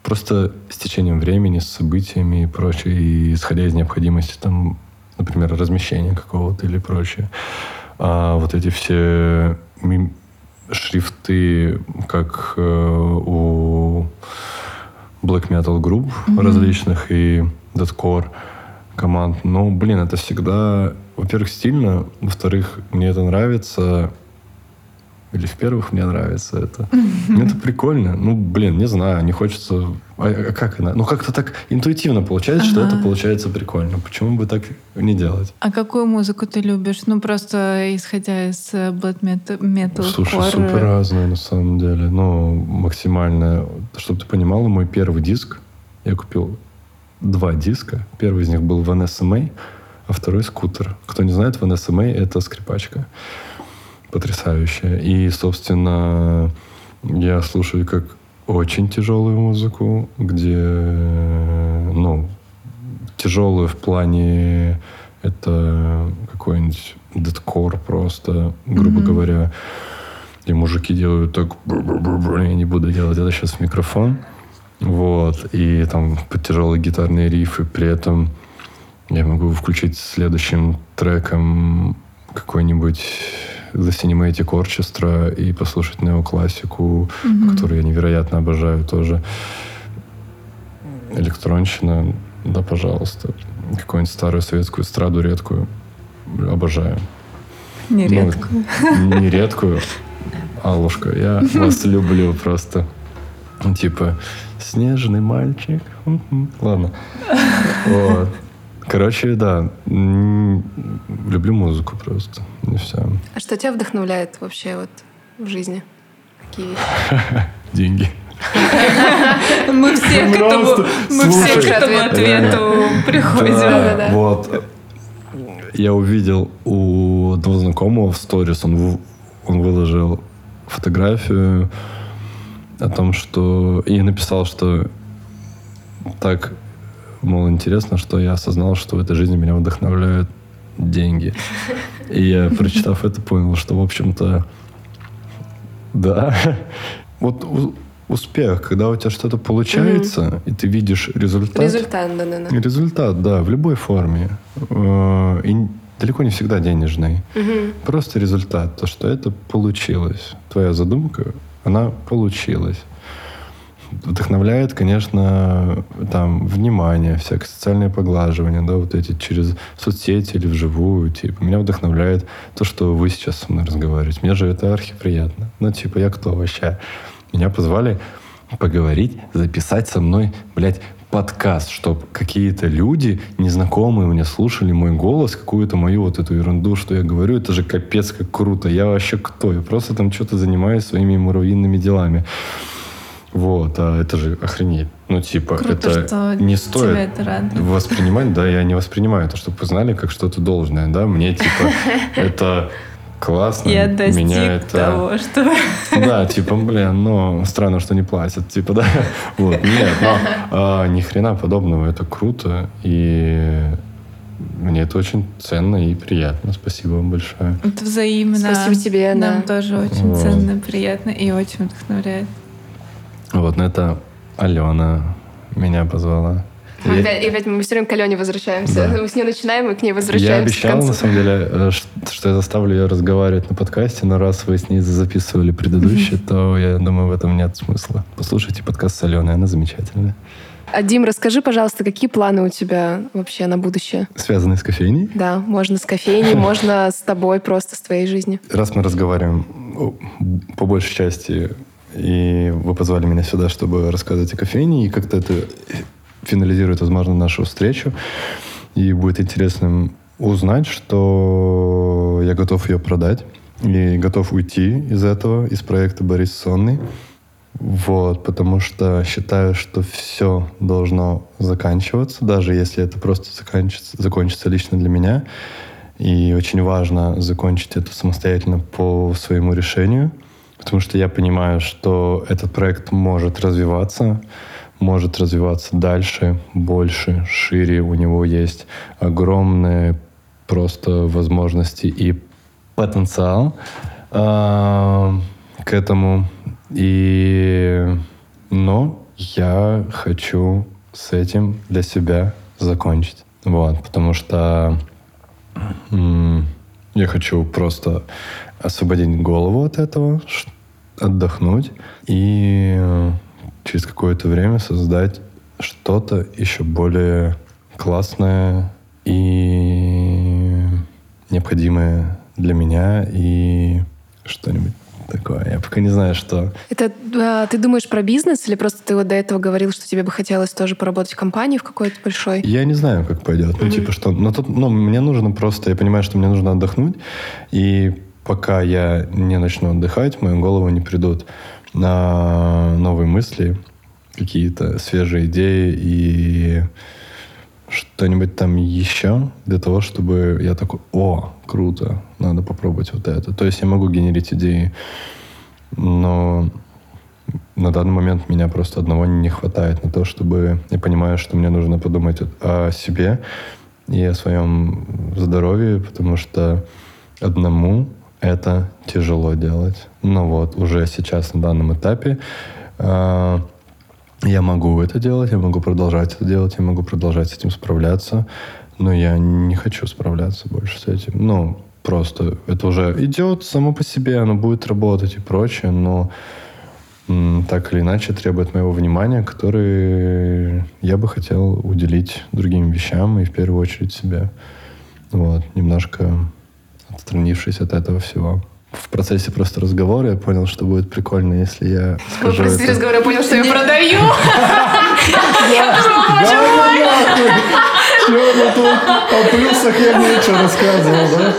просто с течением времени, с событиями и прочее, и исходя из необходимости, там, например, размещения какого-то или прочее. А вот эти все шрифты, как э, у black metal групп mm-hmm. различных и deathcore команд. Ну, блин, это всегда, во-первых, стильно, во-вторых, мне это нравится, или в первых мне нравится это. Это прикольно. Ну, блин, не знаю, не хочется... А, а как она? Ну, как-то так интуитивно получается, ага. что это получается прикольно. Почему бы так не делать? А какую музыку ты любишь? Ну, просто исходя из э, black metal. Слушай, core... супер разные на самом деле. Ну, максимально... Чтобы ты понимала, мой первый диск, я купил два диска. Первый из них был Vanessa May, а второй «Скутер». Кто не знает, Vanessa May — это скрипачка потрясающая. И, собственно, я слушаю как очень тяжелую музыку, где, ну, тяжелую в плане это какой-нибудь дедкор просто, грубо mm-hmm. говоря. И мужики делают так, я не буду делать это сейчас в микрофон. Вот. И там тяжелые гитарные рифы. При этом я могу включить следующим треком какой-нибудь The Cinematic Orchestra и послушать неоклассику, mm-hmm. которую я невероятно обожаю тоже. Электронщина, да, пожалуйста. Какую-нибудь старую советскую эстраду редкую. Обожаю. Нередкую. Ну, нередкую. Алушка, я вас люблю просто. Типа, снежный мальчик. Ладно. Вот. Короче, да. Люблю музыку просто. И все. А что тебя вдохновляет вообще вот в жизни? Какие вещи? Деньги. Мы все к этому, мы все к этому ответу приходим. Вот. Я увидел у одного знакомого в сторис, он, он выложил фотографию о том, что... И написал, что так, мол, интересно, что я осознал, что в этой жизни меня вдохновляют деньги. И я, прочитав это, понял, что, в общем-то, да. Вот успех, когда у тебя что-то получается, угу. и ты видишь результат. Результат, да, да, да. Результат, да, в любой форме. Э, и далеко не всегда денежный. Угу. Просто результат, то, что это получилось. Твоя задумка, она получилась. Вдохновляет, конечно, там, внимание, всякое социальное поглаживание, да, вот эти через соцсети или вживую, типа. Меня вдохновляет то, что вы сейчас со мной разговариваете. Мне же это архиприятно. Ну, типа, я кто вообще? Меня позвали поговорить, записать со мной, блядь, подкаст, чтобы какие-то люди, незнакомые мне, слушали мой голос, какую-то мою вот эту ерунду, что я говорю. Это же капец как круто. Я вообще кто? Я просто там что-то занимаюсь своими муравьиными делами. Вот, а это же охренеть. Ну, типа, Круто, это что не стоит это воспринимать, да, я не воспринимаю это, чтобы вы знали, как что-то должное, да, мне, типа, это классно. Я достиг меня это... того, что... Да, типа, блин, ну, странно, что не платят, типа, да. Вот, нет, но а, ни хрена подобного, это круто, и мне это очень ценно и приятно. Спасибо вам большое. Это взаимно. Спасибо тебе, Нам да. тоже очень вот. ценно, приятно и очень вдохновляет. Вот, ну это Алена меня позвала. И опять, и опять мы все время к Алене возвращаемся. Да. Мы с ней начинаем, и к ней возвращаемся. Я обещал, на самом деле, э, что я заставлю ее разговаривать на подкасте, но раз вы с ней записывали предыдущий, то я думаю, в этом нет смысла. Послушайте подкаст с Аленой, она замечательная. А, Дим, расскажи, пожалуйста, какие планы у тебя вообще на будущее? Связанные с кофейней? Да, можно с кофейней, можно с тобой, просто с твоей жизнью. Раз мы разговариваем по большей части, и вы позвали меня сюда, чтобы рассказать о кофейне, и как-то это финализирует, возможно, нашу встречу. И будет интересным узнать, что я готов ее продать и готов уйти из этого, из проекта Борис Сонный. Вот, потому что считаю, что все должно заканчиваться, даже если это просто заканчивается, закончится лично для меня. И очень важно закончить это самостоятельно по своему решению, потому что я понимаю, что этот проект может развиваться, может развиваться дальше, больше, шире. У него есть огромные просто возможности и потенциал э, к этому. И, но я хочу с этим для себя закончить. Вот, потому что я хочу просто освободить голову от этого, отдохнуть и через какое-то время создать что-то еще более классное и необходимое для меня и что-нибудь такое. Я пока не знаю, что. Это а, ты думаешь про бизнес или просто ты вот до этого говорил, что тебе бы хотелось тоже поработать в компании в какой-то большой? Я не знаю, как пойдет. Mm-hmm. Ну, типа, что. Но тут, ну, мне нужно просто, я понимаю, что мне нужно отдохнуть. И пока я не начну отдыхать, в мою голову не придут на новые мысли, какие-то свежие идеи и что-нибудь там еще для того, чтобы я такой, о, круто, надо попробовать вот это. То есть я могу генерить идеи, но на данный момент меня просто одного не хватает на то, чтобы я понимаю, что мне нужно подумать о себе и о своем здоровье, потому что одному это тяжело делать. Но вот уже сейчас на данном этапе э, Я могу это делать, я могу продолжать это делать, я могу продолжать с этим справляться, но я не хочу справляться больше с этим. Ну, просто это уже идет само по себе, оно будет работать и прочее, но так или иначе требует моего внимания, которое я бы хотел уделить другим вещам и в первую очередь себе. Вот, немножко отстранившись от этого всего. В процессе просто разговора я понял, что будет прикольно, если я В скажу процессе это. разговора я понял, что я продаю. Чё тут о плюсах я нечего рассказывал, да?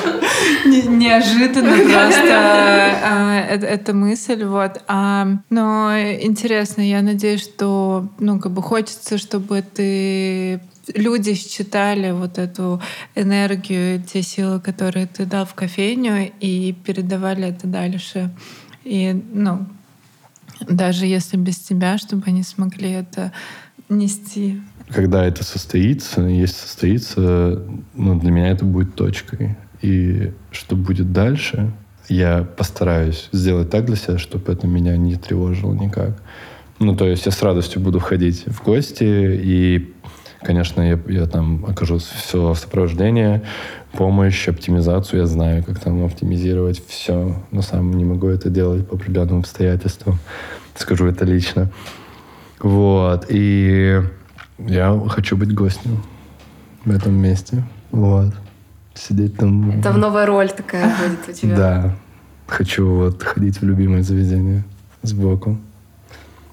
Не- Неожиданно просто а, э- эта мысль, вот. А, но интересно, я надеюсь, что, ну, как бы хочется, чтобы ты люди считали вот эту энергию, те силы, которые ты дал в кофейню, и передавали это дальше. И, ну, даже если без тебя, чтобы они смогли это нести. Когда это состоится, если состоится, ну, для меня это будет точкой. И что будет дальше, я постараюсь сделать так для себя, чтобы это меня не тревожило никак. Ну, то есть я с радостью буду ходить в гости, и, конечно, я, я там окажусь все сопровождение, помощь, оптимизацию, я знаю, как там оптимизировать все, но сам не могу это делать по определенным обстоятельствам. Скажу это лично. Вот, и я хочу быть гостем в этом месте. Вот. Сидеть там. Там новая роль такая будет у тебя. Да. Хочу вот ходить в любимое заведение сбоку.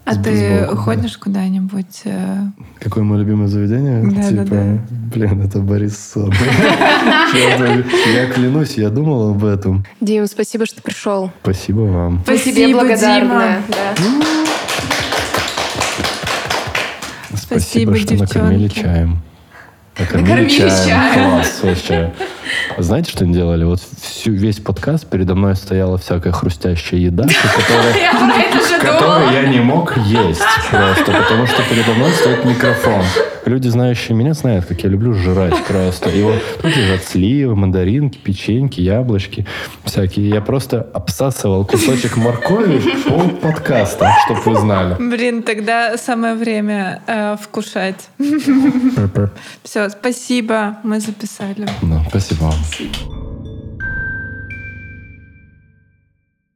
А ты ходишь куда-нибудь? э, Какое мое любимое заведение? Да, типа, да, да. блин, это Борис Я клянусь, я думал об этом. Дим, спасибо, что пришел. Спасибо вам. Спасибо. Да. Спасибо, что накормили чаем. Накормили чаем. Класс, вообще. Знаете, что они делали? Вот всю, весь подкаст передо мной стояла всякая хрустящая еда, которую я не мог есть просто, потому что передо мной стоит микрофон. Люди, знающие меня, знают, как я люблю жрать просто. И вот тут лежат сливы, мандаринки, печеньки, яблочки всякие. Я просто обсасывал кусочек моркови пол подкаста, чтобы вы знали. Блин, тогда самое время э, вкушать. Все, спасибо, мы записали. Ну, спасибо вам.